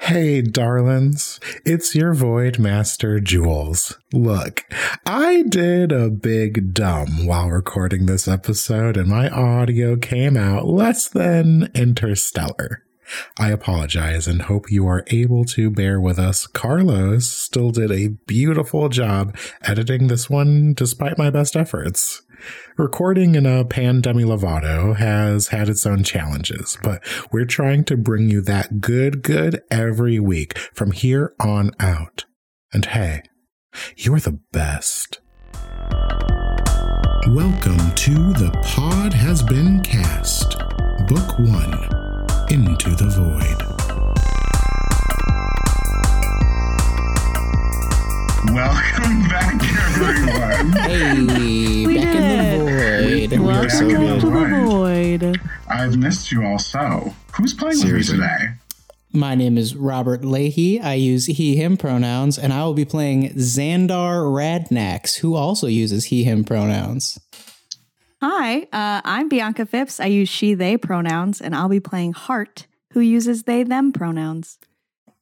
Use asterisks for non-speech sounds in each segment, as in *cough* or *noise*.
Hey, darlings, it's your Void Master Jules. Look, I did a big dumb while recording this episode, and my audio came out less than interstellar. I apologize and hope you are able to bear with us. Carlos still did a beautiful job editing this one despite my best efforts. Recording in a Pandemi Lovato has had its own challenges, but we're trying to bring you that good, good every week from here on out. And hey, you're the best. Welcome to The Pod Has Been Cast, Book One Into the Void. Welcome back, everyone. *laughs* Hey, We back did in the void. We We're back in Welcome the to the void. I've missed you all so. Who's playing Seriously. with me today? My name is Robert Leahy. I use he, him pronouns, and I will be playing Xandar Radnax, who also uses he, him pronouns. Hi, uh, I'm Bianca Phipps. I use she, they pronouns, and I'll be playing Hart, who uses they, them pronouns.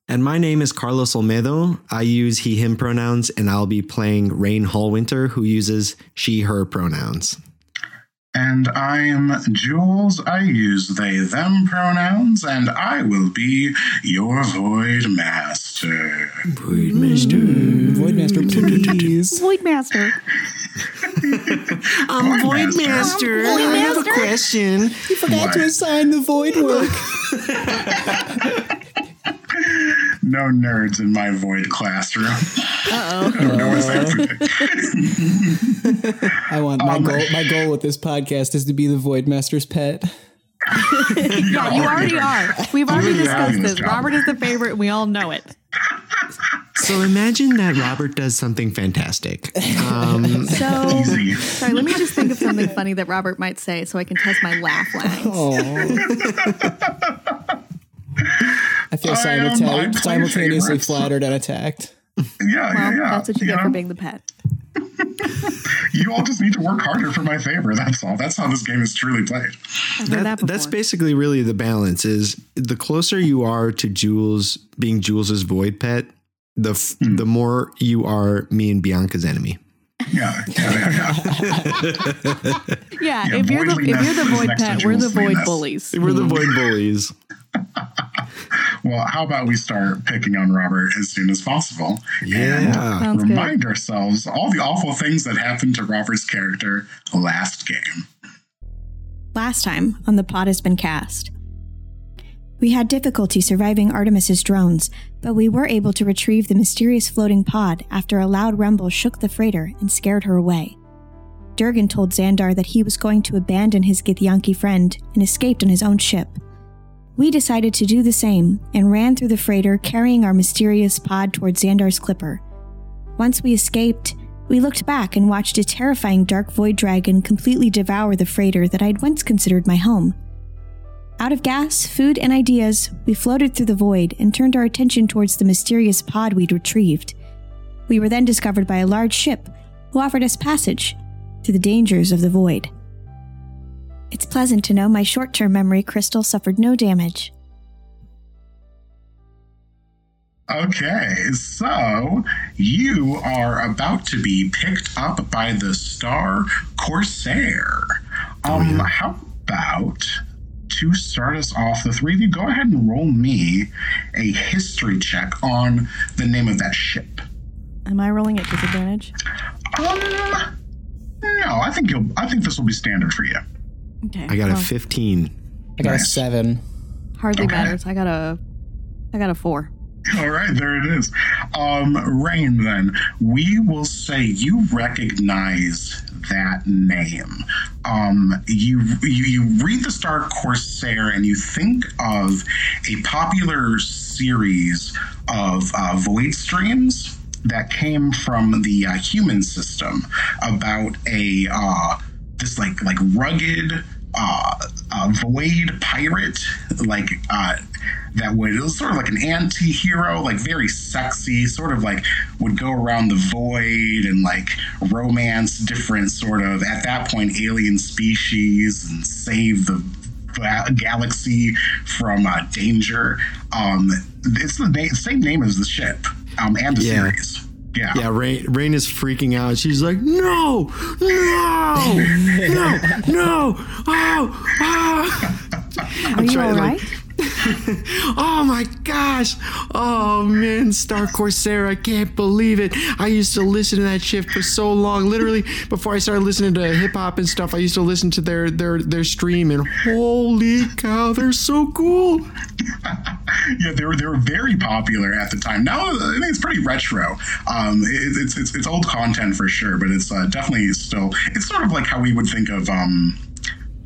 And my name is Carlos Olmedo. I use he, him pronouns, and I'll be playing Raine Hallwinter, who uses she, her pronouns. And I'm Jules. I use they, them pronouns, and I will be your Void Master. Void Master. Voidmaster, *laughs* please. Void Master. *laughs* I'm Void Master. I have a question. You forgot to What? assign the void work. *laughs* No nerds in my Void classroom. Uh I don't know what's happening. *laughs* I want my Um, goal. My goal with this podcast is to be the void master's pet. *laughs* Yeah, you already are. We've already already discussed this this. Robert is the favorite, and we all know it. So imagine that Robert does something fantastic. Um, *laughs* So, Easy. sorry, let me just think of something funny that Robert might say so I can test my laugh lines. I feel I, um, I simulta- simultaneously flattered and attacked. Yeah, yeah, Well, yeah. that's what you get know? for being the pet. *laughs* You all just need to work harder for my favor. That's all. That's how this game is truly played. That, that that's basically really the balance is the closer you are to Jules being Jules's void pet, the f- Hmm. the more you are me and Bianca's enemy. Yeah, yeah, yeah. yeah. *laughs* yeah, Yeah, if you're the if you're the void pet, we're the void Jules-liness. bullies. We're the void bullies. *laughs* Well, how about we start picking on Robert as soon as possible? Yeah. Sounds good. Remind ourselves all the awful things that happened to Robert's character last game. Last time on The Pod Has Been Cast. We had difficulty surviving Artemis's drones, but we were able to retrieve the mysterious floating pod after a loud rumble shook the freighter and scared her away. Durgan told Xandar that he was going to abandon his Githyanki friend and escaped on his own ship. We decided to do the same and ran through the freighter carrying our mysterious pod towards Xandar's clipper. Once we escaped, we looked back and watched a terrifying dark void dragon completely devour the freighter that I'd once considered my home. Out of gas, food, and ideas, we floated through the void and turned our attention towards the mysterious pod we'd retrieved. We were then discovered by a large ship who offered us passage through the dangers of the void. It's pleasant to know my short term memory crystal suffered no damage. Okay, so you are about to be picked up by the Star Corsair. Um, how about to start us off, the three of you go ahead and roll me a history check on the name of that ship. Am I rolling at disadvantage? Um, no, I think you'll. I think this will be standard for you. Okay. I got a 15. I got a seven. hardly okay. matters. I got a I got a four. All right, there it is. Um, Raine, then, we will say you recognize that name. Um, you, you you read the Star Corsair and you think of a popular series of uh, void streams that came from the uh, human system about a uh, this like like rugged uh, uh, void pirate like uh, that would it was sort of like an anti-hero like very sexy sort of like would go around the void and like romance different sort of at that point alien species and save the galaxy from uh, danger. Um, it's the na- same name as the ship um, and the Yeah. series. Yeah. Yeah, Raine, Raine is freaking out. She's like, no, no, no, no, oh, oh. *laughs* Are you trying, all like- right? *laughs* Oh my gosh. Oh man, Star Corsair, I can't believe it. I used to listen to that shit for so long. Literally, before I started listening to hip hop and stuff, I used to listen to their their their stream and holy cow, they're so cool. *laughs* yeah, they were they were very popular at the time. Now I think it's pretty retro. Um, it, it's, it's it's old content for sure, but it's uh, definitely still. It's sort of like how we would think of. Um,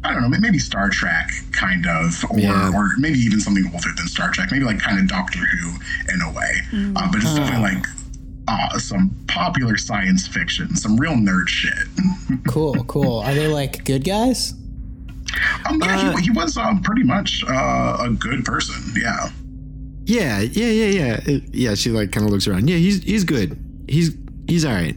I don't know, maybe Star Trek, kind of, or, Yeah. or maybe even something older than Star Trek, maybe like kind of Doctor Who in a way. Uh, but it's definitely like uh, some popular science fiction, some real nerd shit. *laughs* Cool, cool. Are they like good guys? um, yeah, he, he was um, pretty much uh, a good person. Yeah. Yeah, yeah, yeah, yeah. It- yeah, she like kind of looks around. Yeah, he's he's good. He's he's all right.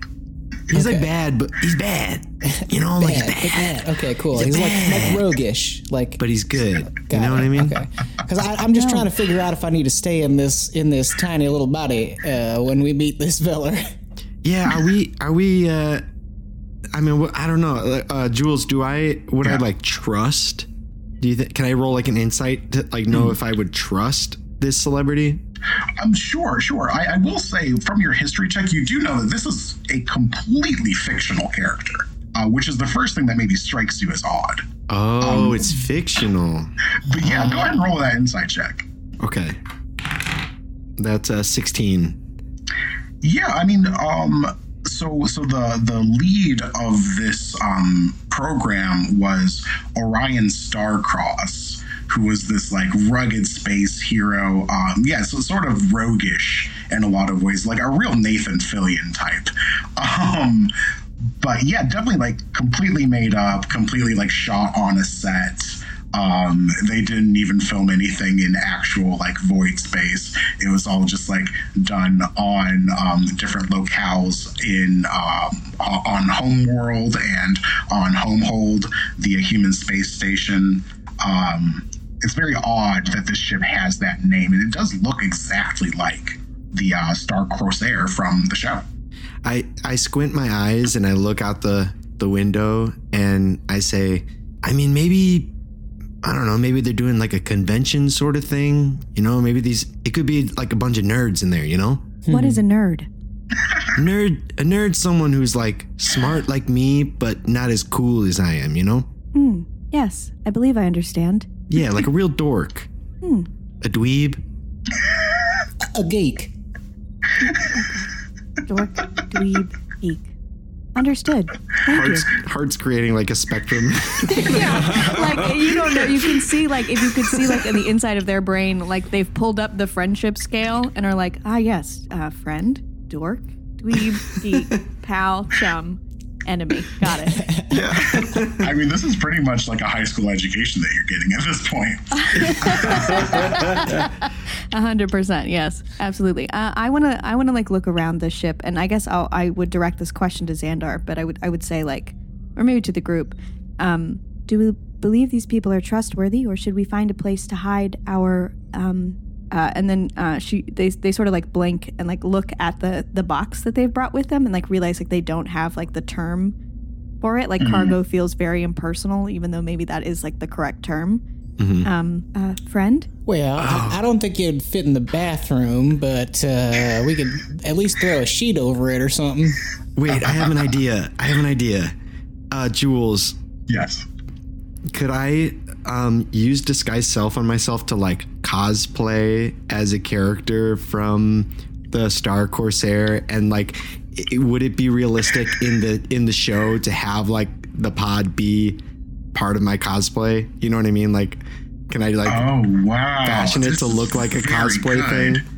He's like bad, but he's bad. You know, like he's Bad, bad, bad. Okay, cool. He's He's, like, bad. like roguish, like. but he's good. You got know what. I mean? Okay. Because I'm just trying to figure out if I need to stay in this in this tiny little body uh, when we meet this fella. Yeah, are we are we uh I mean, I don't know. Uh, Uh Jules, do I would I like trust? Do you think can I roll like an insight to like know Hmm. if I would trust this celebrity? I'm sure, sure. I, I will say from your history check, you do know that this is a completely fictional character, uh, which is the first thing that maybe strikes you as odd. Oh, Um, it's fictional. But yeah, go ahead and roll that insight check. Okay. That's uh 16. Yeah, I mean, um, so so the the lead of this um, program was Orion Starcross, who was this like rugged space hero. Um, yeah, so sort of roguish in a lot of ways, like a real Nathan Fillion type. *laughs* Um, but yeah, definitely like completely made up, completely like shot on a set. Um, they didn't even film anything in actual like void space. It was all just like done on um, different locales in um, on Homeworld and on Homehold, the human space station. Um, it's very odd that this ship has that name, and it does look exactly like the uh, Star Corsair from the show. I I squint my eyes and I look out the the window and I say, I mean, maybe I don't know, maybe they're doing like a convention sort of thing. You know, maybe these it could be like a bunch of nerds in there. You know, What is a nerd? nerd a nerd, someone who's like smart like me but not as cool as I am. You know, Hmm. Yes, I believe I understand. yeah, like a real dork, a dweeb. A geek. Dork, dweeb, geek. Understood. Thank you. Hart's, Hart's creating like a spectrum. *laughs* yeah, like you don't know. You can see like if you could see like in the inside of their brain, like they've pulled up the friendship scale and are like, ah, yes, uh, friend, dork, dweeb, geek, pal, chum, enemy. Got it. *laughs* Yeah. *laughs* I mean, this is pretty much like a high school education that you're getting at this point. *laughs* A hundred percent. Yes, absolutely. Uh, I want to. I want to like look around the ship, and I guess I'll, I would direct this question to Xandar, but I would. I would say like, or maybe to the group. Um, do we believe these people are trustworthy, or should we find a place to hide our? Um, uh, and then uh, she, they, they sort of like blink and like look at the the box that they've brought with them, and like realize like they don't have like the term for it. Like cargo feels very impersonal, even though maybe that is like the correct term. Um, uh, friend. Well, I, I don't think it'd fit in the bathroom, but uh, we could at least throw a sheet over it or something. Wait, I have an idea. I have an idea. Uh, Jules, Yes. could I um, use disguise self on myself to like cosplay as a character from the Star Corsair and like i would it be realistic in the in the show to have like the pod be part of my cosplay? You know what I mean? Like can I like Oh wow! fashion it to look like a cosplay good. thing?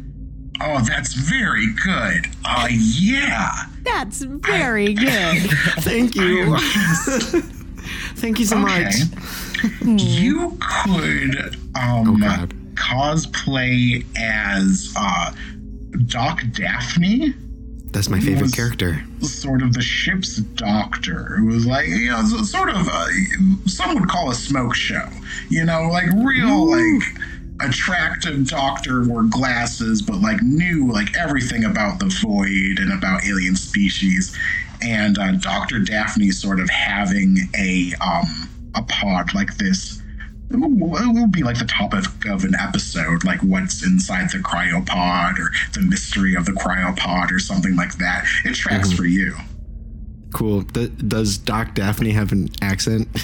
Oh, that's very good. Uh, yeah. That's very *laughs* good. Thank you. *laughs* Thank you so Okay. much. You could um, Oh, God. Cosplay as uh, Doc Daphne That's my favorite character. Sort of the ship's doctor, who was like, you know, sort of, uh, some would call a smoke show. You know, like real, like attractive doctor wore glasses, but like knew like everything about the void and about alien species. And uh, Dr. Daphne sort of having a um a pod like this it will, be like the topic of an episode, like what's inside the cryopod or the mystery of the cryopod or something like that. It tracks mm-hmm. for you. Cool. Th- does Doc Daphne have an accent? *laughs*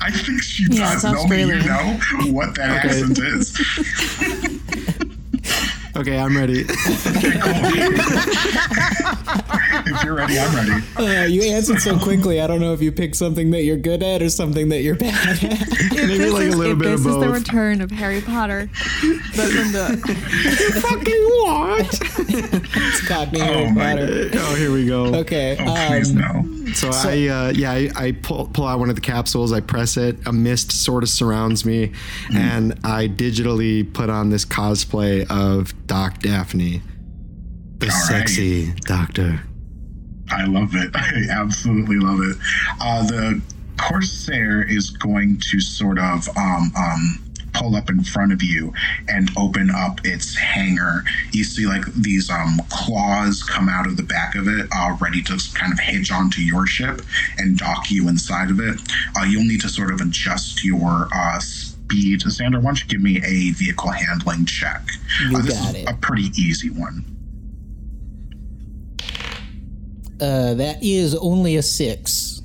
I think she Yeah, does. it's Knowing you know what that Okay. accent is. *laughs* Okay, I'm ready. *laughs* If you're ready, I'm ready. *laughs* Uh, you answered so quickly. I don't know if you picked something that you're good at or something that you're bad at. Maybe this like a is, little if bit of this is the return of Harry Potter, but from the Fucking what? It's got me Oh Harry my Potter. oh, here we go. Okay. Oh, please um, no. So, I, uh, yeah, I, I pull, pull out one of the capsules, I press it, a mist sort of surrounds me, and I digitally put on this cosplay of Doc Daphne, the All right. sexy doctor. I love it. *laughs* I absolutely love it. Uh, the Corsair is going to sort of um, um, pull up in front of you and open up its hangar. You see like these um, claws come out of the back of it, uh, ready to kind of hitch onto your ship and dock you inside of it. Uh, you'll need to sort of adjust your uh, speed. Xandar, why don't you give me a vehicle handling check? You uh, this got it. a pretty easy one. Uh, that is only a six.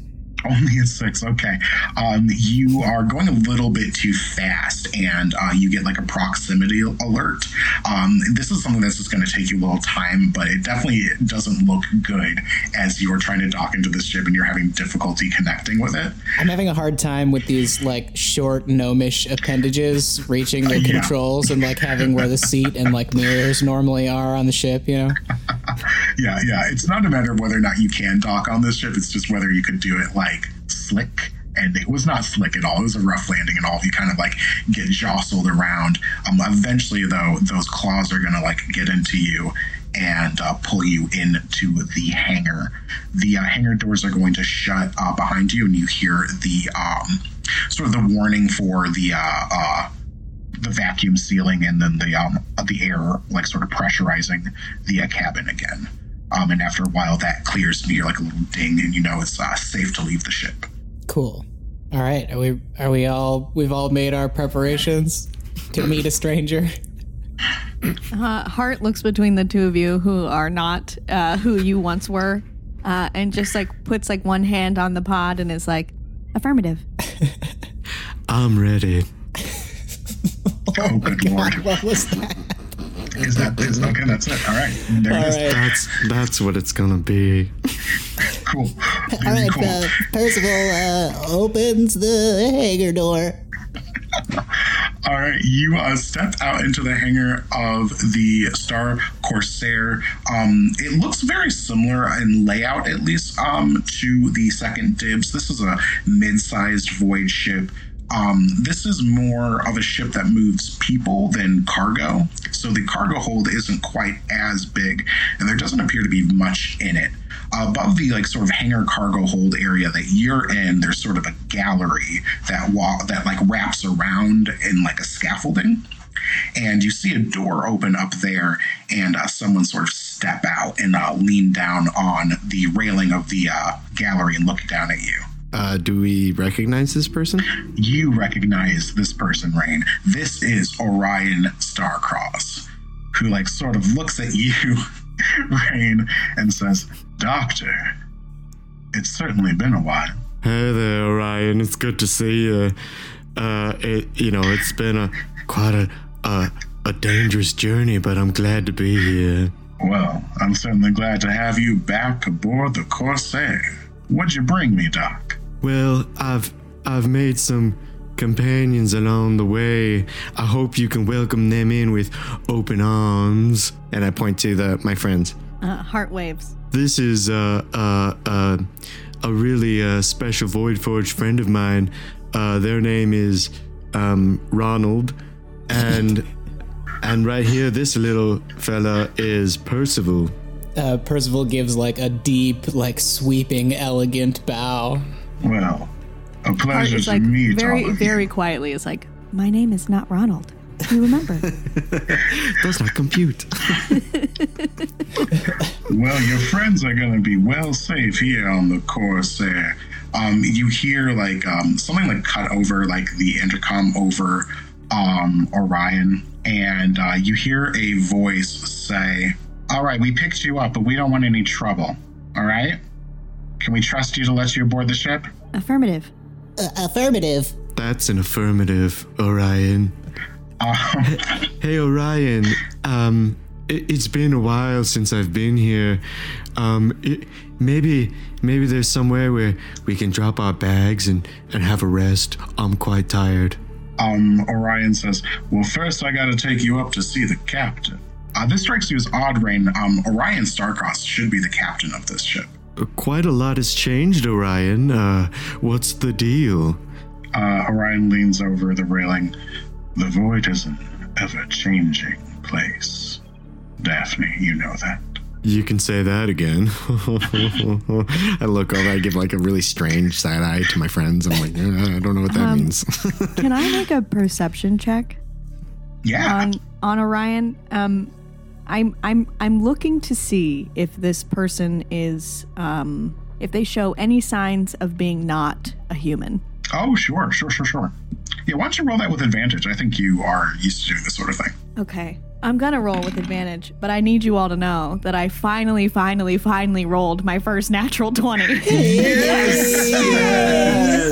Only a six. Okay. Um, you are going a little bit too fast, and uh, you get like a proximity alert. Um, this is something that's just going to take you a little time, but it definitely doesn't look good as you're trying to dock into this ship and you're having difficulty connecting with it. I'm having a hard time with these like short gnomish appendages reaching their *laughs* Yeah. controls and like having where the seat and like mirrors normally are on the ship. You know. *laughs* Yeah, yeah. It's not a matter of whether or not you can dock on this ship. It's just whether you could do it like slick. And it was not slick at all. It was a rough landing and all. You kind of like get jostled around. Um, eventually, though, those claws are gonna like get into you and uh, pull you into the hangar. The uh, hangar doors are going to shut uh, behind you, and you hear the um, sort of the warning for the uh, uh, the vacuum sealing and then the um the air like sort of pressurizing the uh, cabin again. Um, and after a while, that clears and you hear like a little ding, and you know it's uh, safe to leave the ship. Cool. All right. Are we? Are we all? We've all made our preparations to meet a stranger. *laughs* uh, Hart looks between the two of you who are not uh, who you once were, uh, and just like puts like one hand on the pod and is like, affirmative. I'm ready. Oh, good *laughs* lord! What was that? Is that is okay? That's it. All right, there it is. All right. That's that's what it's gonna be. Cool. *laughs* All Very right. cool. Uh, Percival uh, opens the hangar door. *laughs* All right, you uh, step out into the hangar of the Star Corsair. Um, it looks very similar in layout, at least, um, to the second dibs. This is a mid-sized void ship. Um, this is more of a ship that moves people than cargo, so the cargo hold isn't quite as big, and there doesn't appear to be much in it. Above the like sort of hangar cargo hold area that you're in, there's sort of a gallery that wa- that like wraps around in like a scaffolding, and you see a door open up there, and uh, someone sort of step out and uh, lean down on the railing of the uh, gallery and look down at you. Uh, do we recognize this person? You recognize this person, Raine. This is Orion Starcross, who like sort of looks at you, *laughs* Raine, and says, "Doctor, it's certainly been a while." Hey there, Orion. It's good to see you. Uh, it, you know, it's been a quite a, a a dangerous journey, but I'm glad to be here. Well, I'm certainly glad to have you back aboard the Corsair. What'd you bring me, Doc? Well, I've I've made some companions along the way. I hope you can welcome them in with open arms. And I point to the my friends. Uh, Hart waves. This is uh, uh, uh, a really uh, special Void Forge friend of mine. Uh, their name is um, Ronald, and *laughs* and right here, this little fella is Percival. uh, Percival gives like a deep, like sweeping, elegant bow. Well, a Hart pleasure is to like meet very, all of very you. quietly. Is like, my name is not Ronald. Do you remember? *laughs* Does not compute. *laughs* Well, your friends are going to be well safe here on the Corsair. Um, you hear like um, something like cut over like the intercom over um, Orion, and uh, you hear a voice say, "All right, we picked you up, but we don't want any trouble. All right, can we trust you to let you aboard the ship?" Affirmative. affirmative. That's an affirmative, Orion. Um, *laughs* Hey, Orion. Um, it, it's been a while since I've been here. Um, it, maybe, maybe there's somewhere where we can drop our bags and, and have a rest. I'm quite tired. um, Orion says, "Well, first I got to take you up to see the captain." Uh, this strikes you as odd, Raine. Um, Orion Starcross should be the captain of this ship. Uh, Quite a lot has changed, Orion. Uh, what's the deal? Uh, Orion leans over the railing. The void is an ever changing place. Daphne, you know that. You can say that again. *laughs* I look over, I give like a really strange side eye to my friends. I'm like, "Uh, I don't know what that means. Can I make a perception check Yeah. on on Orion? Um, I'm I'm I'm looking to see if this person is um if they show any signs of being not a human. oh, sure, sure, sure, sure. Yeah, why don't you roll that with advantage? I think you are used to doing this sort of thing. Okay. I'm gonna roll with advantage, but I need you all to know that I finally, finally, finally rolled my first natural 20. *laughs* Yes!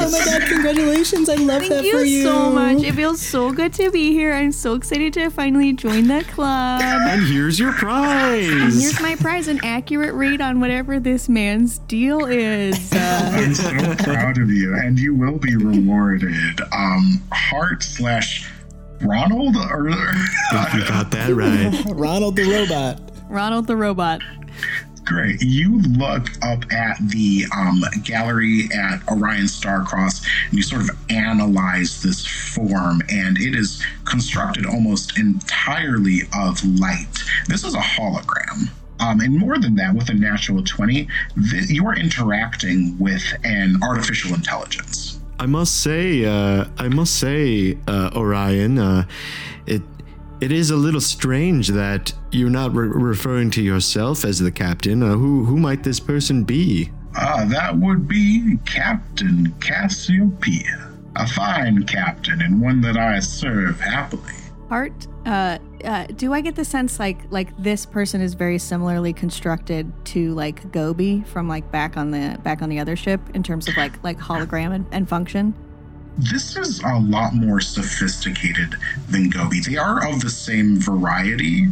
Oh my god, congratulations. I love that Thank for you you. so much. It feels so good to be here. I'm so excited to finally join the club. and here's your prize. And Here's my prize an accurate read on whatever this man's deal is. Uh, *laughs* I'm so proud of you, and you will be rewarded. Um, Hart slash Ronald, or you got that right. *laughs* Ronald the robot. Ronald the robot. Great. You look up at the um, gallery at Orion Starcross and you sort of analyze this form, and it is constructed almost entirely of light. This is a hologram. Um, and more than that, with a natural 20, th- you are interacting with an artificial intelligence. I must say, uh, I must say, uh, Orion, uh, it it is a little strange that you're not re- referring to yourself as the captain. Uh, who who might this person be? Ah, that would be Captain Cassiopeia. A fine captain and one that I serve happily. Art, uh, do I get the sense like like this person is very similarly constructed to like Gobi from like back on the back on the other ship in terms of like like hologram and, and function? This is a lot more sophisticated than Gobi. They are of the same variety,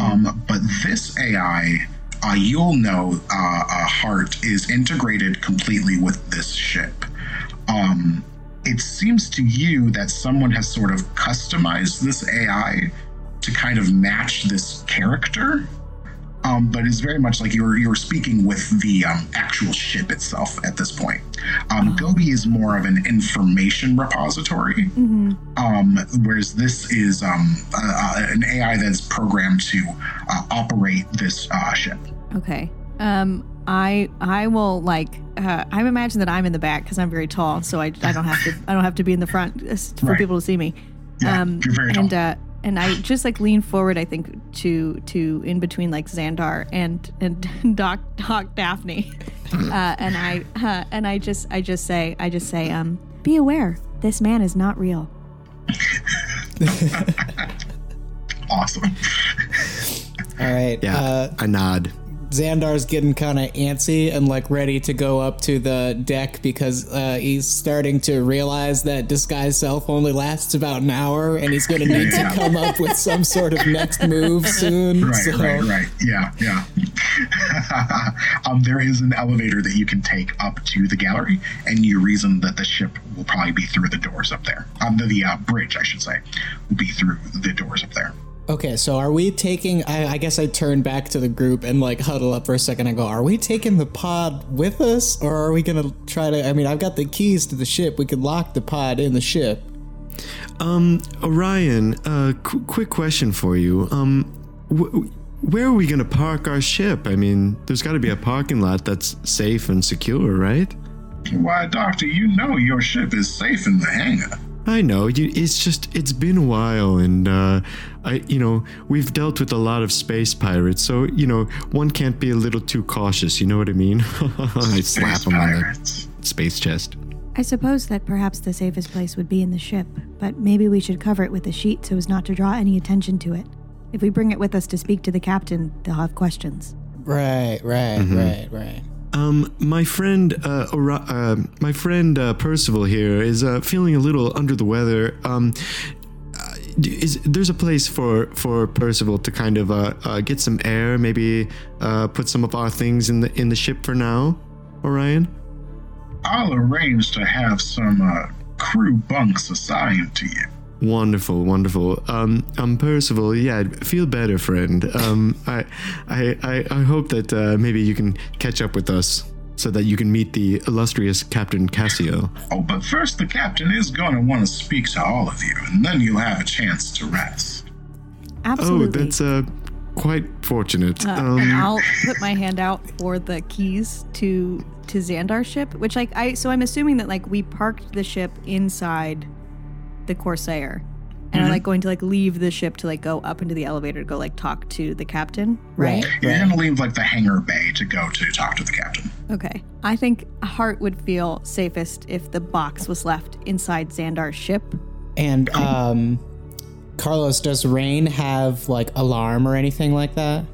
um, but this AI, uh, you'll know, uh, uh, Hart is integrated completely with this ship. Um, it seems to you that someone has sort of customized this AI to kind of match this character. Um, but it's very much like you're you're speaking with the um, actual ship itself at this point. Um, Gobi is more of an information repository, um, whereas this is um, uh, uh, an AI that's programmed to uh, operate this uh, ship. Okay. Um, I I will like uh, I imagine that I'm in the back because I'm very tall, so I, I don't have to I don't have to be in the front uh, for Right. people to see me. Yeah, you're very tall. and uh, and I just like lean forward. I think to to in between like Xandar and and *laughs* Doc Doc Daphne, *laughs* uh, and I uh, and I just I just say I just say um be aware this man is not real. *laughs* Awesome. All right. Yeah, Uh, I nod. Xandar's getting kind of antsy and like ready to go up to the deck because uh, he's starting to realize that disguise self only lasts about an hour and he's going to need to *laughs* come up with some sort of next move soon. Right, so, right, right. Yeah, yeah. *laughs* um, there is an elevator that you can take up to the gallery, and you reason that the ship will probably be through the doors up there. Um, the, the uh, bridge, I should say, will be through the doors up there. Okay, so are we taking? I, I guess I turn back to the group and like huddle up for a second. I go, are we taking the pod with us, or are we gonna try to? I mean, I've got the keys to the ship. We could lock the pod in the ship. Um, Orion, uh, qu- quick question for you. Um, w- where are we gonna park our ship? I mean, there's got to be a parking lot that's safe and secure, right? Why, Doctor, you know your ship is safe in the hangar. I know. You, it's just it's been a while, and uh, I, you know, we've dealt with a lot of space pirates, so you know, one can't be a little too cautious. You know what I mean? *laughs* I slap Space him on the space chest. I suppose that perhaps the safest place would be in the ship, but maybe we should cover it with a sheet so as not to draw any attention to it. If we bring it with us to speak to the captain, they'll have questions. Right, right, Mm-hmm. right, right. Um, my friend, uh, uh my friend uh, Percival here is uh, feeling a little under the weather. Um, uh, is there's a place for for Percival to kind of uh, get some air, maybe put some of our things in the in the ship for now, Orion? I'll arrange to have some crew bunks assigned to you. Wonderful, wonderful. Um, um, Percival, yeah, feel better, friend. Um, I, I, I, I hope that uh, maybe you can catch up with us so that you can meet the illustrious Captain Cassio. Oh, but first, the captain is going to want to speak to all of you, and then you'll have a chance to rest. Absolutely. Oh, that's uh, quite fortunate. Uh, um, and I'll put my hand out for the keys to to Xandar's ship, which like I so I'm assuming that like we parked the ship inside the Corsair. And I'm like going to like leave the ship to like go up into the elevator to go like talk to the captain, right? Right. You're going to leave like the hangar bay to go to talk to the captain. Okay. I think Hart would feel safest if the box was left inside Xandar's ship. And um, Carlos, does Raine have like alarm or anything like that?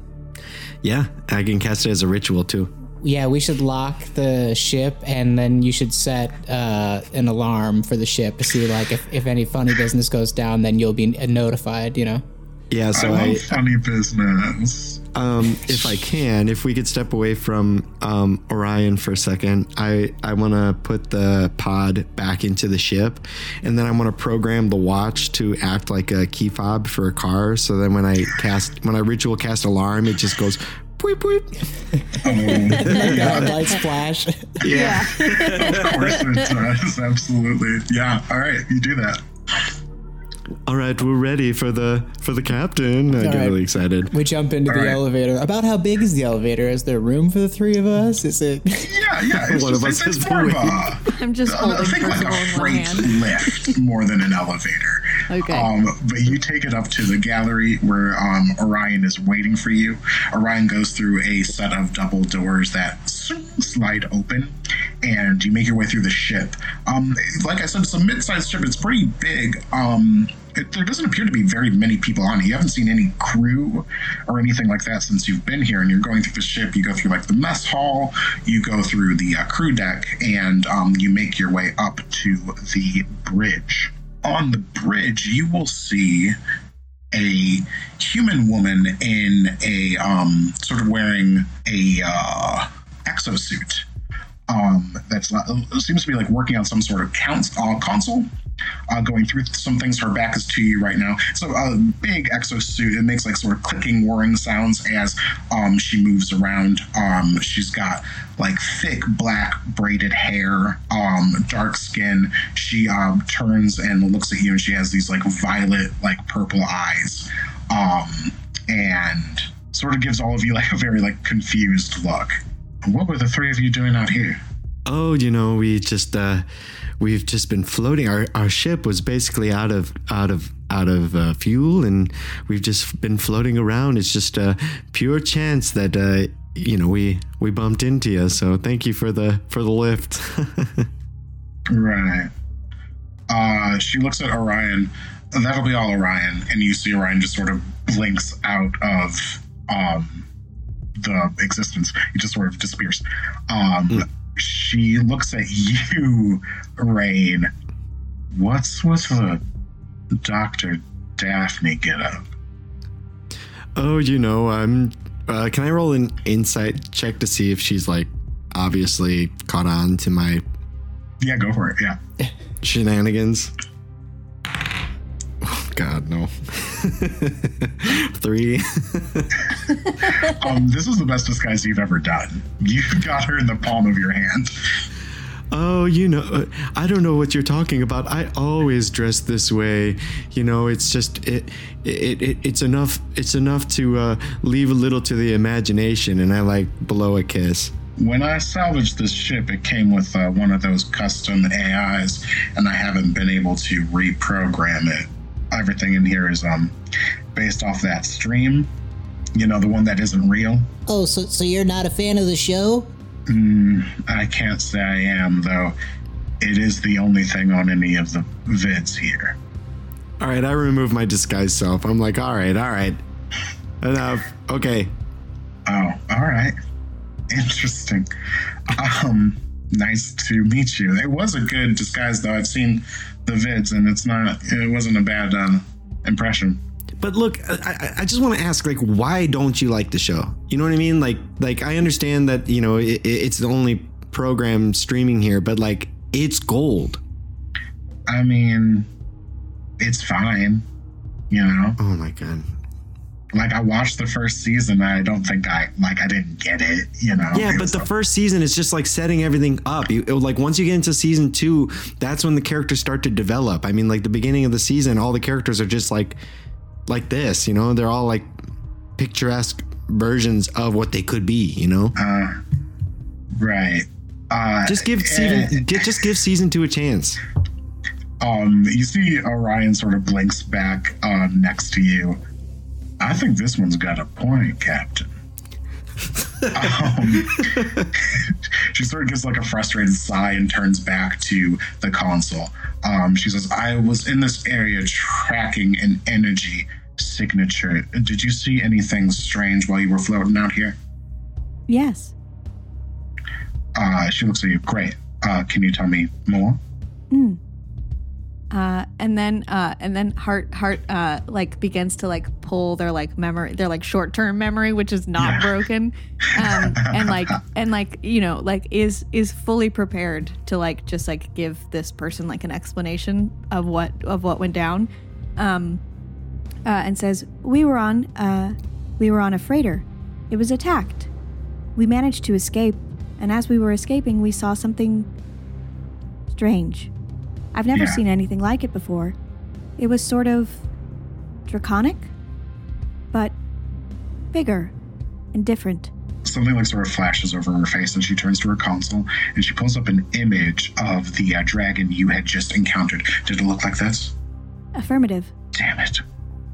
yeah, I can cast it as a ritual too. Yeah, we should lock the ship, and then you should set uh, an alarm for the ship to see like if, if any funny business goes down, then you'll be notified. You know. Yeah, so I I, funny business. um, if I can, if we could step away from um, Orion for a second, I I want to put the pod back into the ship, and then I want to program the watch to act like a key fob for a car. So then when I cast when I ritual cast alarm, it just goes. Boop, boop. *laughs* Yeah, lights flash. Yeah. *laughs* Of course it does. Absolutely. Yeah. All right. You do that. All right, we're ready for the for the captain. I get right. really excited. We jump into the right. elevator. About how big is the elevator? Is there room for the three of us? Is it? Yeah. Yeah. It's *laughs* One of just, us it's, more of a, I'm just I think like a freight lift more than an elevator. Okay. Um, but you take it up to the gallery where um, Orion is waiting for you. Orion goes through a set of double doors that slide open, and you make your way through the ship. Um, like I said, it's a mid-sized ship. It's pretty big. Um, it, there doesn't appear to be very many people on it. You haven't seen any crew or anything like that since you've been here. And you're going through the ship. You go through like the mess hall. You go through the uh, crew deck, and um, you make your way up to the bridge on the bridge, you will see a human woman in a um, sort of wearing a uh, exosuit. Um, seems to be like working on some sort of count, uh, console. Uh, going through some things. Her back is to you right now. So a big exosuit. It makes like sort of clicking, whirring sounds as um, she moves around. Um, she's got like thick black braided hair, um, dark skin. She um, turns and looks at you, and she has these like violet, like purple eyes, um, and sort of gives all of you like a very like confused look. What were the three of you doing out here? Oh, you know, we just uh we've just been floating. Our our ship was basically out of out of out of uh, fuel, and we've just been floating around. It's just a pure chance that uh you know we we bumped into you. So thank you for the for the lift. *laughs* Right. Uh, she looks at Orion. That'll be all Orion, and you see Orion just sort of blinks out of um, the existence. He just sort of disappears. Um, She looks at you, Raine. What's with the Doctor Daphne get up? oh, you know, I'm. Uh, can I roll an insight check to see if she's like obviously caught on to my Yeah, go for it. Yeah. *laughs* shenanigans? God, no. *laughs* Three. *laughs* Um, this is the best disguise you've ever done. You *laughs* got her in the palm of your hand. oh, you know, uh, I don't know what you're talking about. I always dress this way. You know, it's just it, it, it it's enough. It's enough to uh, leave a little to the imagination, and I like blow a kiss. When I salvaged this ship, it came with uh, one of those custom AIs, and I haven't been able to reprogram it. Everything in here is um based off that stream. You know, the one that isn't real. Oh, so so you're not a fan of the show? I can't say I am, though. It is the only thing on any of the vids here. All right, I remove my disguise self. I'm like, all right, all right, enough. Okay, Oh, all right. Interesting. Um, nice to meet you. It was a good disguise, though. I've seen the vids, and it's not. It wasn't a bad uh, impression. But look, I, I- I just want to ask, like, why don't you like the show? You know what I mean? Like, like I understand that you know it, it's the only program streaming here, but like, it's gold. I mean, it's fine. You know, Oh my god. Like I watched the first season. I don't think I like. I didn't get it. You know. Yeah, It but the a- first season is just like setting everything up. You it- like once you get into season two, that's when the characters start to develop. I mean, like the beginning of the season, all the characters are just like like this. You know, they're all like picturesque versions of what they could be. You know, uh, right. Uh, just give eh, season get just give season two a chance. Um, you see Orion sort of blinks back uh, next to you. I think this one's got a point, Captain. um, *laughs* she sort of gives like a frustrated sigh and turns back to the console. Um, she says, I was in this area tracking an energy signature. Did you see anything strange while you were floating out here? Yes. Uh, she looks at you. Great. Uh, can you tell me more? Uh, and then uh, and then Hart Hart uh, like begins to like pull their like memory their like short term memory which is not Yeah. broken um, and like *laughs* and like you know like is is fully prepared to like just like give this person like an explanation of what of what went down um, uh, and says We were on uh we were on a freighter. It was attacked. We managed to escape, and as we were escaping, we saw something strange. I've never Yeah. seen anything like it before. It was sort of draconic, but bigger and different. something like sort of flashes over her face and she turns to her console and she pulls up an image of the uh, dragon you had just encountered. Did it look like this? Affirmative. Damn it.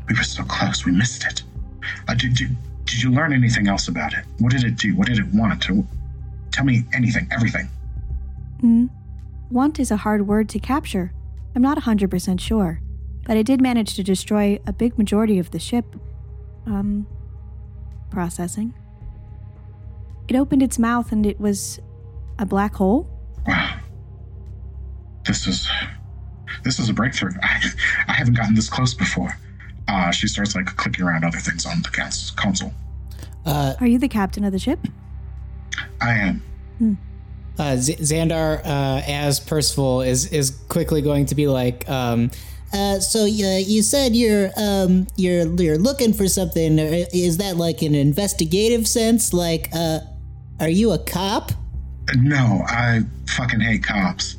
We were so close. We missed it. Uh, did, did, did you learn anything else about it? What did it do? What did it want? To, tell me anything, everything. Hmm. Want is a hard word to capture. I'm not 100% sure, but it did manage to destroy a big majority of the ship. Um, processing. It opened its mouth and it was a black hole? Wow. *sighs* This is this is a breakthrough. I, I haven't gotten this close before. Uh, she starts like clicking around other things on the cons- console. Uh, Are you the captain of the ship? I am. Uh, Z- Xandar, uh, as Percival, is is quickly going to be like, um, uh, so uh, you said you're um you're you're looking for something. Uh, Is that like an investigative sense? Like, uh, are you a cop? No, I fucking hate cops.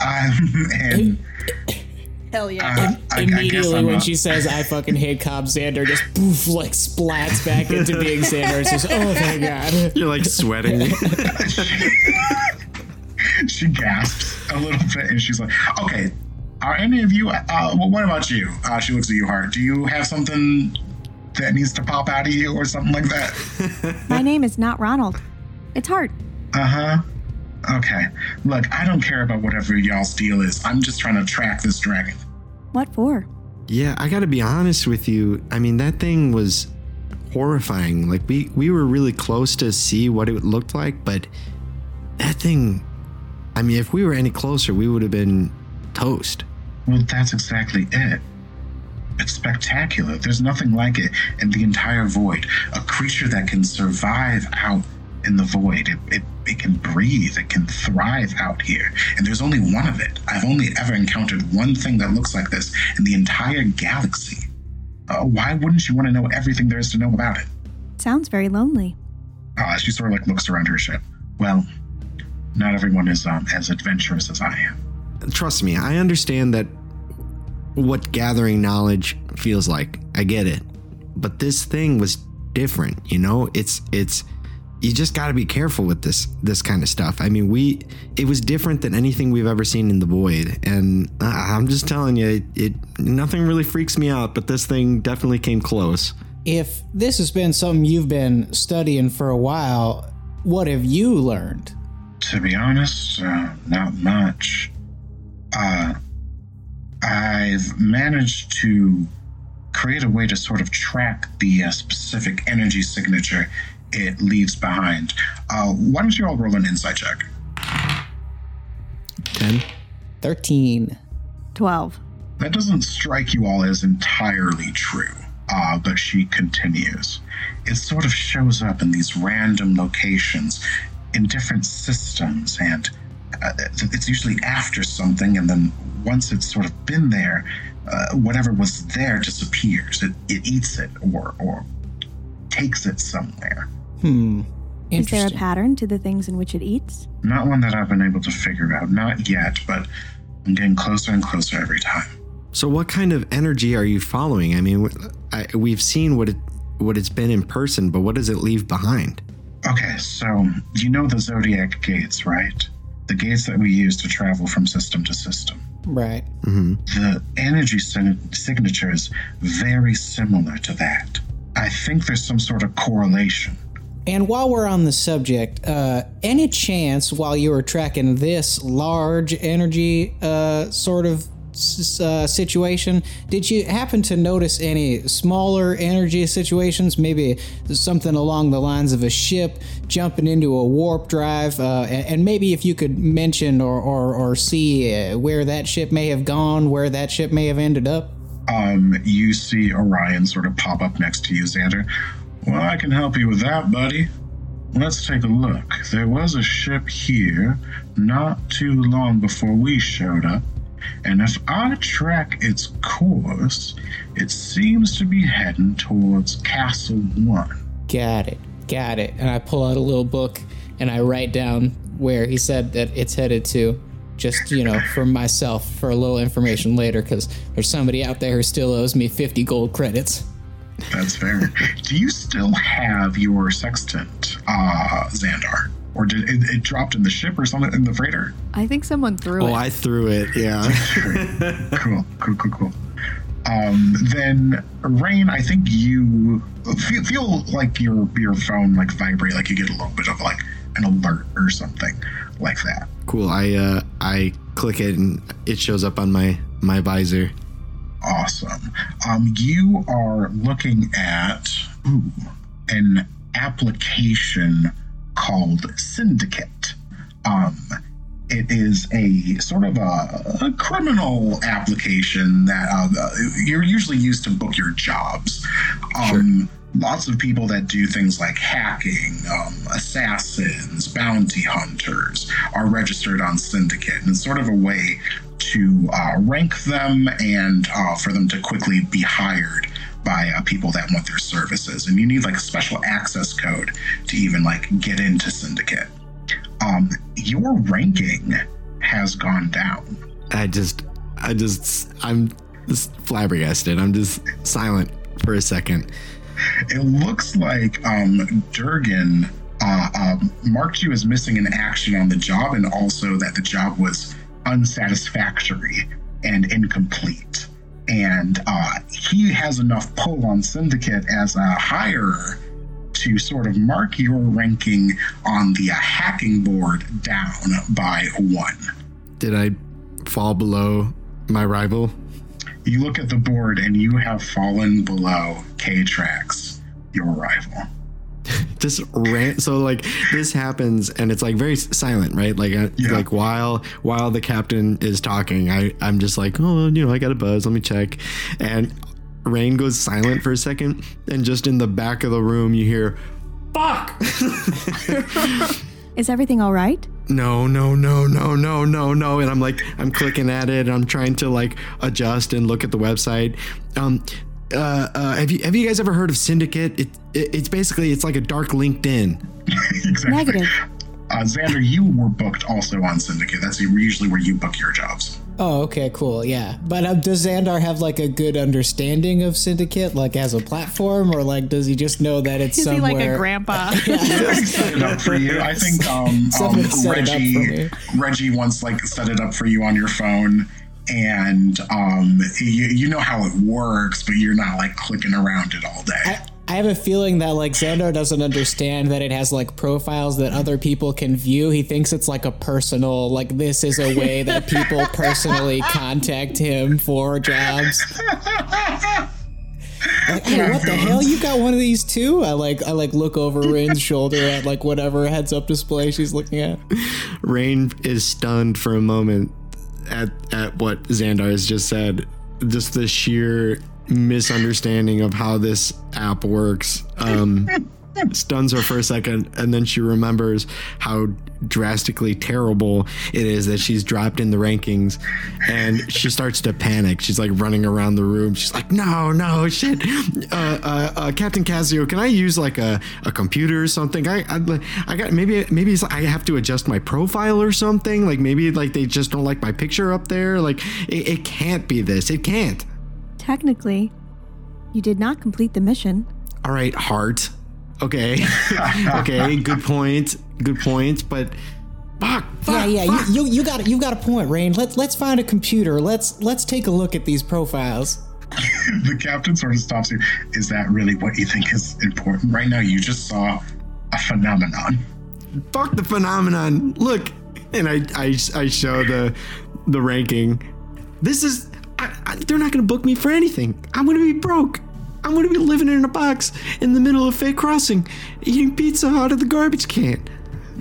And hell yeah uh, I, I immediately I'm when a- she says, "I fucking hate cops," Xandar just poof like splats back into being Xandar. It's just, oh my god. *laughs* You're like sweating. *laughs* *laughs* she gasps a little bit and she's like, "Okay, are any of you? Uh, well, what about you?" Uh, she looks at you Hart. Do you have something that needs to pop out of you or something like that? My name is not Ronald. It's Hart. Uh huh. Okay. Look, I don't care about whatever y'all's deal is. I'm just trying to track this dragon. What for? Yeah, I got to be honest with you. I mean, that thing was horrifying. Like we we were really close to see what it looked like, but that thing I mean, if we were any closer, we would have been toast. Well, that's exactly it. It's spectacular. There's nothing like it in the entire void. A creature that can survive out in the void. It, it, it can breathe. It can thrive out here. And there's only one of it. I've only ever encountered one thing that looks like this in the entire galaxy. Uh, why wouldn't you want to know everything there is to know about it? Sounds very lonely. Uh, she sort of like looks around her ship. Well, not everyone is um, as adventurous as I am. Trust me, I understand that what gathering knowledge feels like. I get it. But this thing was different, you know? It's it's you just got to be careful with this this kind of stuff. I mean, we it was different than anything we've ever seen in the void, and I'm just telling you, it, it nothing really freaks me out, but this thing definitely came close. If this has been something you've been studying for a while, what have you learned? To be honest, uh, not much. Uh, I've managed to create a way to sort of track the uh, specific energy signature it leaves behind. Uh, why don't you all roll an insight check? 10 13 12. That doesn't strike you all as entirely true, uh, but she continues. It sort of shows up in these random locations in different systems, and uh, it's usually after something, and then once it's sort of been there, uh, whatever was there disappears. It, it eats it or, or takes it somewhere. Hmm. Is there a pattern to the things in which it eats? Not one that I've been able to figure out. Not yet, but I'm getting closer and closer every time. So, what kind of energy are you following? I mean, I, we've seen what it what it's been in person, but what does it leave behind? Okay, so you know the zodiac gates, right? The gates that we use to travel from system to system. Right. The energy sin- signature is very similar to that. I think there's some sort of correlation. And while we're on the subject, uh, any chance while you were tracking this large energy uh, sort of uh, situation, did you happen to notice any smaller energy situations? Maybe something along the lines of a ship jumping into a warp drive, uh, and, and maybe if you could mention or, or, or see uh, where that ship may have gone, where that ship may have ended up. Um, you see Orion sort of pop up next to you, Xandar. Well, I can help you with that, buddy. Let's take a look. There was a ship here not too long before we showed up, and if I track its course, it seems to be heading towards Castle One. Got it. Got it. And I pull out a little book and I write down where he said that it's headed to. Just, you know, for myself, for a little information later, because there's somebody out there who still owes me 50 gold credits. That's fair. Do you still have your sextant, uh, Xandar? Or did it, it dropped in the ship or something in the freighter? I think someone threw Oh, it. Oh, I threw it. Yeah. *laughs* cool, cool, cool, cool. Um, then Raine, I think you feel, feel like your your phone like vibrate, like you get a little bit of like an alert or something like that. cool. I uh, I click it and it shows up on my my visor. Awesome. Um, you are looking at ooh, an application called Syndicate. Um, it is a sort of a, a criminal application that uh, you're usually used to book your jobs. Um, Lots of people that do things like hacking, um, assassins, bounty hunters are registered on Syndicate. And it's sort of a way to uh, rank them and uh, for them to quickly be hired by uh, people that want their services. And you need like a special access code to even like get into Syndicate. Um, your ranking has gone down. I just I just I'm just flabbergasted. I'm just silent for a second. It looks like um, Durgan uh, um, marked you as missing an action on the job, and also that the job was unsatisfactory and incomplete. And uh, he has enough pull on Syndicate as a hirer to sort of mark your ranking on the uh, hacking board down by one. Did I fall below my rival? You look at the board and you have fallen below K-Trax, your rival. *laughs* just ran so like this happens and it's like very silent right like Yeah. like while while the captain is talking i i'm just like oh you know i got a buzz let me check and Raine goes silent for a second and just in the back of the room you hear fuck *laughs* *laughs* Is everything all right? no no no no no no no and i'm like i'm clicking at it and i'm trying to like adjust and look at the website um uh, uh have you have you guys ever heard of syndicate it, it it's basically it's like a dark linkedin exactly. Negative. Uh, Xandar, you were booked also on Syndicate. That's usually where you book your jobs. Oh, okay, cool, yeah. But um, does Xandar have like a good understanding of Syndicate, like as a platform, or like does he just know that it's Is he somewhere? like a grandpa? *laughs* *laughs* Set it up for you. I think *laughs* um, um, Someone set it up Reggie for Reggie once like set it up for you on your phone, and um, you, you know how it works, but you're not like clicking around it all day. I, I have a feeling that like Xandar doesn't understand that it has like profiles that other people can view. He thinks it's like a personal, like this is a way that people *laughs* personally contact him for jobs. Like, hey, what the hell? You got one of these too? I like I like look over Raine's *laughs* shoulder at like whatever heads up display she's looking at. Raine is stunned for a moment at at what Xandar has just said. Just the sheer misunderstanding of how this app works. Um, *laughs* stuns her for a second, and then she remembers how drastically terrible it is that she's dropped in the rankings, and she starts to panic. She's like running around the room. She's like, "No, no, shit, uh, uh, uh, Captain Casio, can I use like a, a computer or something? I, I, I got maybe maybe it's like I have to adjust my profile or something. Like maybe like they just don't like my picture up there. Like it, it can't be this. It can't." Technically, you did not complete the mission. All right, Hart. Okay. *laughs* okay, good point. Good point, but fuck. Yeah, yeah, you, you you got you got a point, Raine. Let's let's find a computer. Let's let's take a look at these profiles. *laughs* the captain sort of stops you. Is that really what you think is important right now? You just saw a phenomenon. Fuck the phenomenon. Look, and I I, I show the the ranking. This is I, I, they're not going to book me for anything. I'm going to be broke. I'm going to be living in a box in the middle of Fake Crossing, eating pizza out of the garbage can.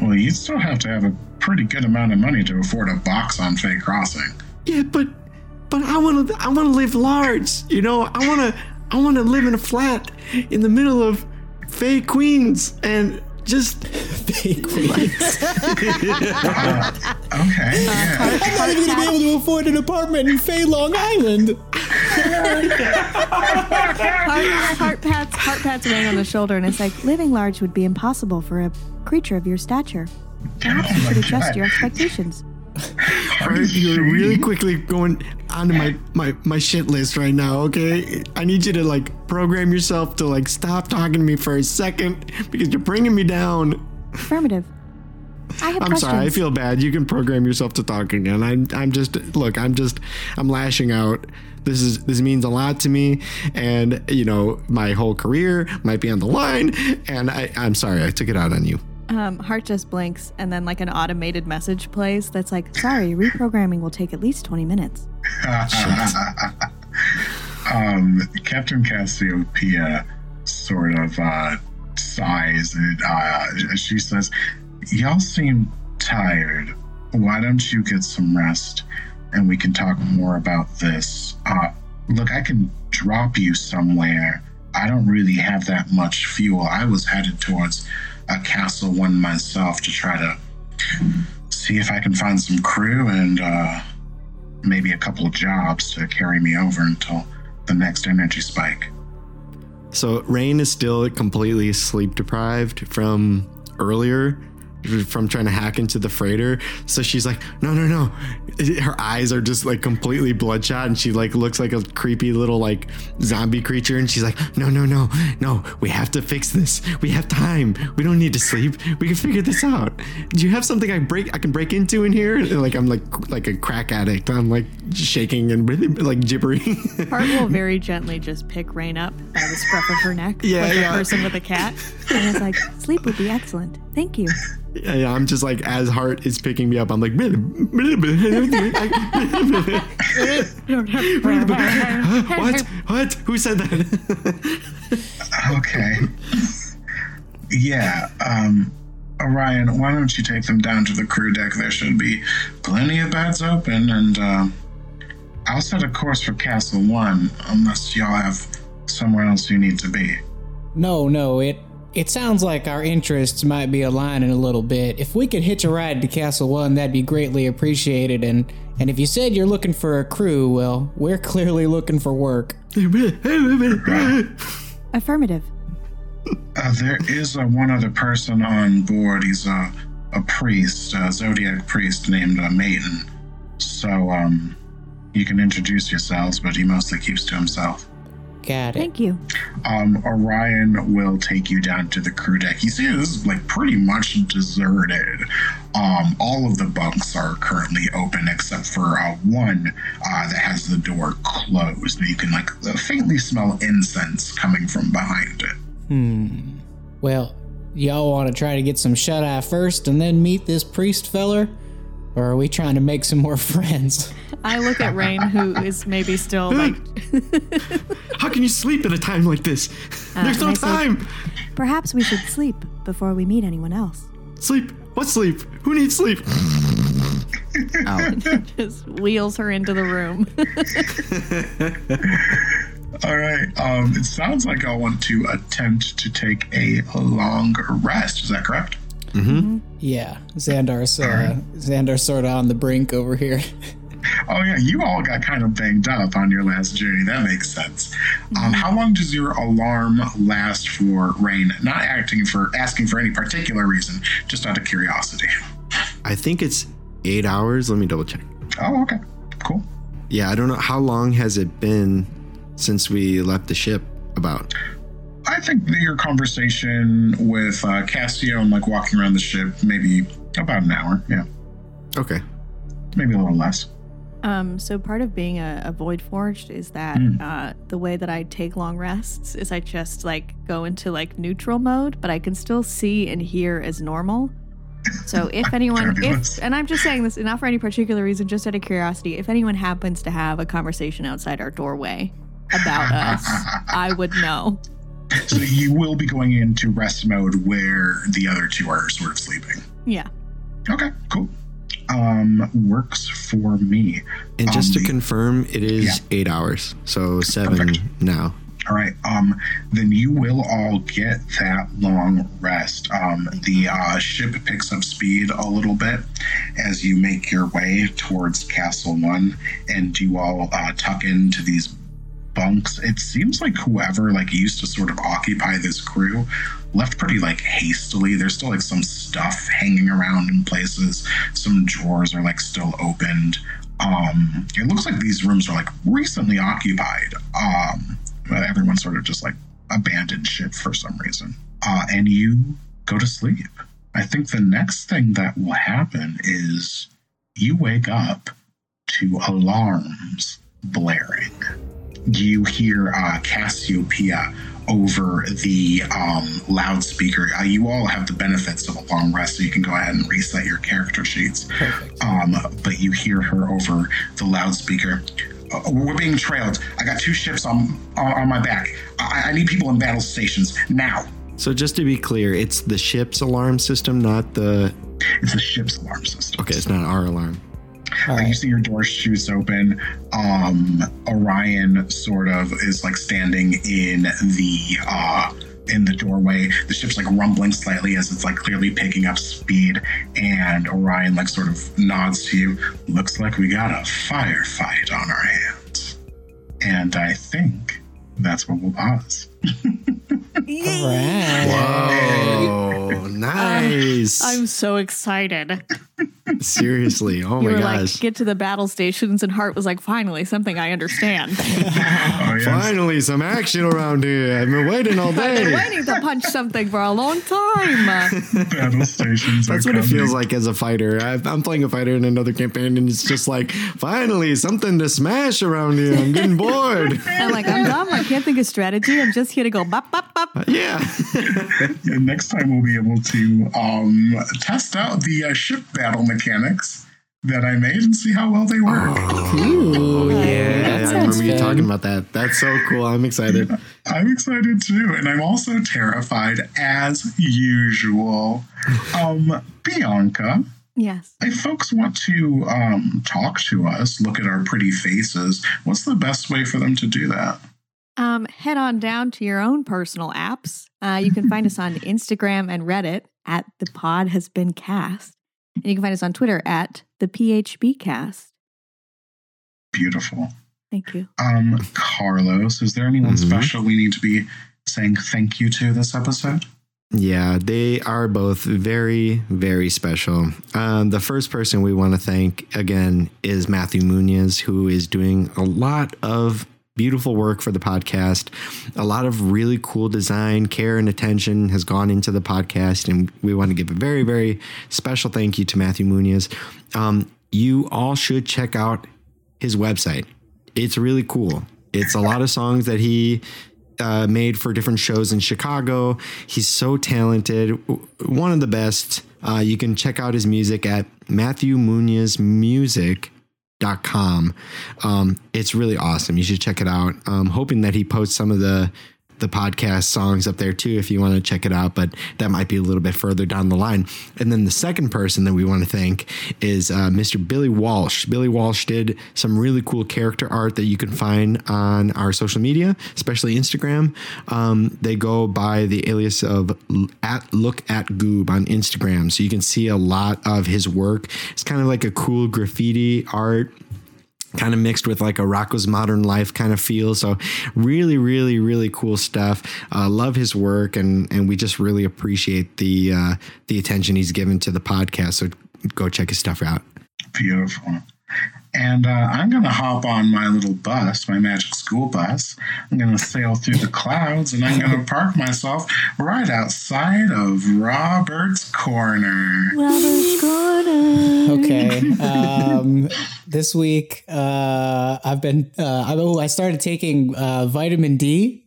Well, you still have to have a pretty good amount of money to afford a box on Fake Crossing. Yeah, but but I want to I want to live large. You know, I want to I want to live in a flat in the middle of Fake Queens and just *laughs* Fake queens. *laughs* Oh, okay, yeah. I'm not even gonna be able to afford an apartment in Fay Long Island. Hart, Hart pats Hart pats Raine on the shoulder, and it's like living large would be impossible for a creature of your stature. Oh Perhaps you Oh my should adjust God. your expectations. Are you're really quickly going onto my, my my shit list right now, okay? I need you to like program yourself to like stop talking to me for a second because you're bringing me down. Affirmative. I have I'm questions. sorry, I feel bad. You can program yourself to talk again. I'm I'm just look, I'm just I'm lashing out. This is this means a lot to me, and you know my whole career might be on the line. And I I'm sorry, I took it out on you. Um, Hart just blinks, and then like an automated message plays that's like, "Sorry, reprogramming will take at least twenty minutes." *laughs* um, Captain Cassiopeia sort of uh, sighs and uh, she says, Y'all seem tired. Why don't you get some rest and we can talk more about this? Uh, look, I can drop you somewhere. I don't really have that much fuel. I was headed towards a castle one myself to try to see if I can find some crew and uh, maybe a couple of jobs to carry me over until the next energy spike. So Raine is still completely sleep deprived from earlier, from trying to hack into the freighter. So she's like, no, no, no. Her eyes are just like completely bloodshot, and she like looks like a creepy little like zombie creature. And she's like, no, no, no, no. We have to fix this. We have time. We don't need to sleep. We can figure this out. Do you have something I break? I can break into in here? And, like I'm like like a crack addict. I'm like shaking and like gibbering. *laughs* Hart will very gently just pick Raine up by the scruff of her neck, Yeah, like yeah. a person with a cat, and it's like, *laughs* "Sleep would be excellent. Thank you." Yeah, yeah, I'm just like as Hart is picking me up, I'm like, what? What? Who said that? *laughs* Okay. yeah. Um, Orion, why don't you take them down to the crew deck? There should be plenty of beds open, and uh, I'll set a course for Castle One, unless y'all have somewhere else you need to be. No, no, it it sounds like our interests might be aligning a little bit. If we could hitch a ride to Castle One, that'd be greatly appreciated. And and if you said you're looking for a crew, well, we're clearly looking for work. Affirmative. Uh, there is uh, one other person on board. He's a a priest, a zodiac priest named uh, Maiden. So um, you can introduce yourselves, but he mostly keeps to himself. Got it. Thank you. Um, Orion will take you down to the crew deck. You see, this is like pretty much deserted. Um, all of the bunks are currently open except for uh, one uh, that has the door closed. You can like faintly smell incense coming from behind it. Hmm. Well, y'all want to try to get some shut eye first and then meet this priest feller? Or are we trying to make some more *laughs* friends? I look at Raine, who is maybe still like. *laughs* How can you sleep at a time like this? There's no and I say- time. Perhaps we should sleep before we meet anyone else. Sleep. What sleep? Who needs sleep? Alan *laughs* just wheels her into the room. All right. Um, it sounds like I want to attempt to take a long rest. Is that correct? Yeah, Xandar's uh, Xandar's sort of on the brink over here. Oh yeah, you all got kind of banged up on your last journey. That makes sense. Um, how long does your alarm last for, Raine? Not acting for asking for any particular reason, just out of curiosity. I think it's eight hours. Let me double check. Oh, okay, cool. Yeah, I don't know. How long has it been since we left the ship? About. I think that your conversation with uh, Cassio and like walking around the ship, maybe about an hour. Yeah, Okay. maybe a little less. Um, so part of being a, a void forged is that Mm. uh, the way that I take long rests is I just like go into like neutral mode, but I can still see and hear as normal. So *laughs* if anyone, if and I'm just saying this not for any particular reason, just out of curiosity, if anyone happens to have a conversation outside our doorway about us, *laughs* I would know. So you will be going into rest mode where the other two are sort of sleeping. Yeah. Okay, cool. Um, works for me. And just Um, to confirm, it is yeah. eight hours. So seven Perfect. now. All right. Um, then you will all get that long rest. Um, the uh, ship picks up speed a little bit as you make your way towards Castle One, and you all uh, tuck into these bunks. It seems like whoever like used to sort of occupy this crew left pretty like hastily. There's still like some stuff hanging around in places. Some drawers are like still opened. Um, it looks like these rooms are like recently occupied. Um, everyone sort of just like abandoned ship for some reason. Uh, and you go to sleep. I think the next thing that will happen is you wake up to alarms blaring. You hear uh, Cassiopeia over the um, loudspeaker. Uh, you all have the benefits of a long rest, so you can go ahead and reset your character sheets. Um, but you hear her over the loudspeaker. Uh, we're being trailed. I got two ships on on, on my back. I, I need people in battle stations now. So just to be clear, it's the ship's alarm system, not the. It's the ship's alarm system. Okay, it's not our alarm. All Like you see your door shoots open. Um, Orion sort of is like standing in the uh, in the doorway. The ship's like rumbling slightly as it's like clearly picking up speed. And Orion like sort of nods to you. Looks like we got a firefight on our hands. And I think that's where we'll pause. All right. Whoa, *laughs* nice. I'm so excited. Seriously. Oh you my were gosh. like, get to the battle stations, and Hart was like, finally, something I understand. *laughs* Oh yes. Finally, some action around here. I've been waiting all day. *laughs* I've been day. waiting to punch something for a long time. Battle stations. That's are what it feels like as a fighter. I, I'm playing a fighter in another campaign, and it's just like, finally, something to smash around here. I'm getting bored. I'm like, I'm dumb. I can't think of strategy. I'm just here to go bop, bop, bop. yeah. *laughs* Yeah, next time we'll be able to um, test out the uh, ship battle mechanics that I made and see how well they work. Ooh, Yeah, I sounds remember you talking about that. That's so cool. I'm excited. *laughs* I'm excited too, and I'm also terrified as usual. Um, Bianca, Yes. if folks want to um, talk to us, look at our pretty faces, what's the best way for them to do that? Um, head on down to your own personal apps. Uh, you can find us on *laughs* Instagram and Reddit at the pod has been cast. And you can find us on Twitter at the PHB cast. Beautiful. Thank you. Um, Carlos, is there anyone Mhm. special we need to be saying thank you to this episode? Yeah, they are both very, very special. Um, the first person we want to thank again is Matthew Muñiz, who is doing a lot of beautiful work for the podcast. A lot of really cool design, care, and attention has gone into the podcast, and we want to give a very, very special thank you to Matthew Muñiz. Um, you all should check out his website. It's really cool. It's a lot of songs that he uh, made for different shows in Chicago. He's so talented, one of the best. Uh, you can check out his music at Matthew Muñiz Music dot com. Um, it's really awesome. You should check it out. I'm hoping that he posts some of the the podcast songs up there too if you want to check it out but that might be a little bit further down the line. And then the second person that we want to thank is uh, mr billy walsh. Billy walsh did some really cool character art that you can find on our social media especially instagram. Um, they go by the alias of at look at goob on instagram. So you can see a lot of his work. It's kind of like a cool graffiti art kind of mixed with like a Rocko's Modern Life kind of feel. So really, really, really cool stuff. Uh, love his work, and and we just really appreciate the uh, the attention he's given to the podcast. So go check his stuff out. Beautiful. And uh, I'm going to hop on my little bus, my magic school bus. I'm going to sail through the clouds and I'm going to park myself right outside of Robert's Corner. Robert's Corner. Okay. *laughs* Um, this week, uh, I've been, uh, I, oh, I started taking uh, vitamin D.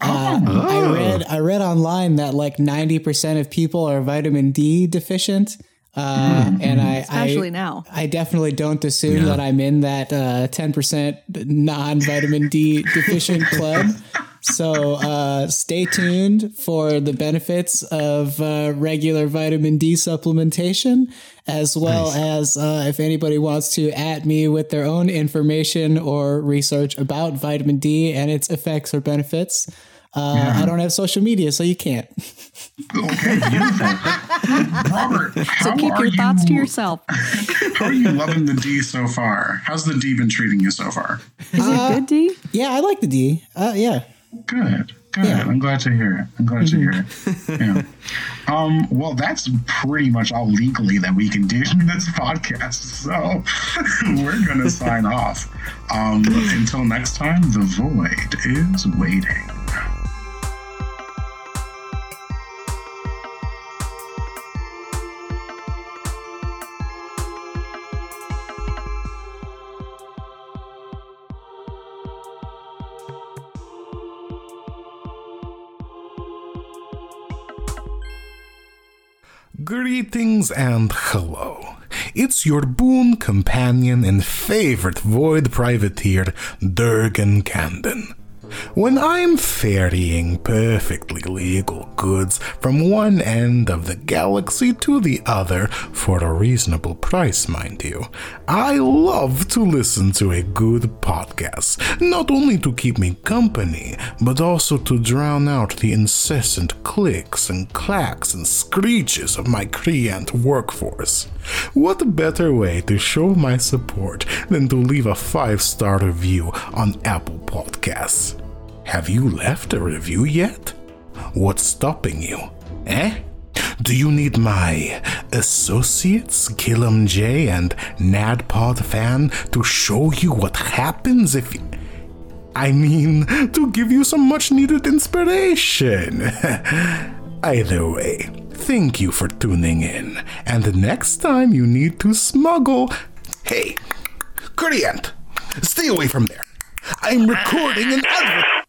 Uh, I read I read online that like ninety percent of people are vitamin D deficient, uh, and I Especially I, now. I definitely don't assume that I'm in that uh, ten percent non vitamin D *laughs* deficient club. So uh, stay tuned for the benefits of uh, regular vitamin D supplementation, as well as uh, if anybody wants to at me with their own information or research about vitamin D and its effects or benefits. Uh, I don't have social media, so you can't. Okay, beautiful. Robert, *laughs* how So keep are your thoughts to yourself. *laughs* How are you loving the D so far? How's the D been treating you so far? Is it good, D? Yeah, I like the D. Uh, yeah. Good. Good. Yeah. I'm glad to hear it. I'm glad to hear it. *laughs* Yeah. Um, well, that's pretty much all legally that we can do in this podcast. So we're going to sign off. Um, until next time, the void is waiting. Greetings and hello. It's your boon companion and favorite void privateer, Durgan Camden. When I'm ferrying perfectly legal goods from one end of the galaxy to the other, for a reasonable price, mind you, I love to listen to a good podcast, not only to keep me company, but also to drown out the incessant clicks and clacks and screeches of my creant workforce. What better way to show my support than to leave a five star review on Apple Podcasts? Have you left a review yet? What's stopping you? Eh? Do you need my associates, Killam J and Nadpod Fan, to show you what happens if you. I mean, to give you some much needed inspiration. *laughs* Either way, thank you for tuning in. And the next time you need to smuggle. Hey, Currient, stay away from there. I'm recording an advert.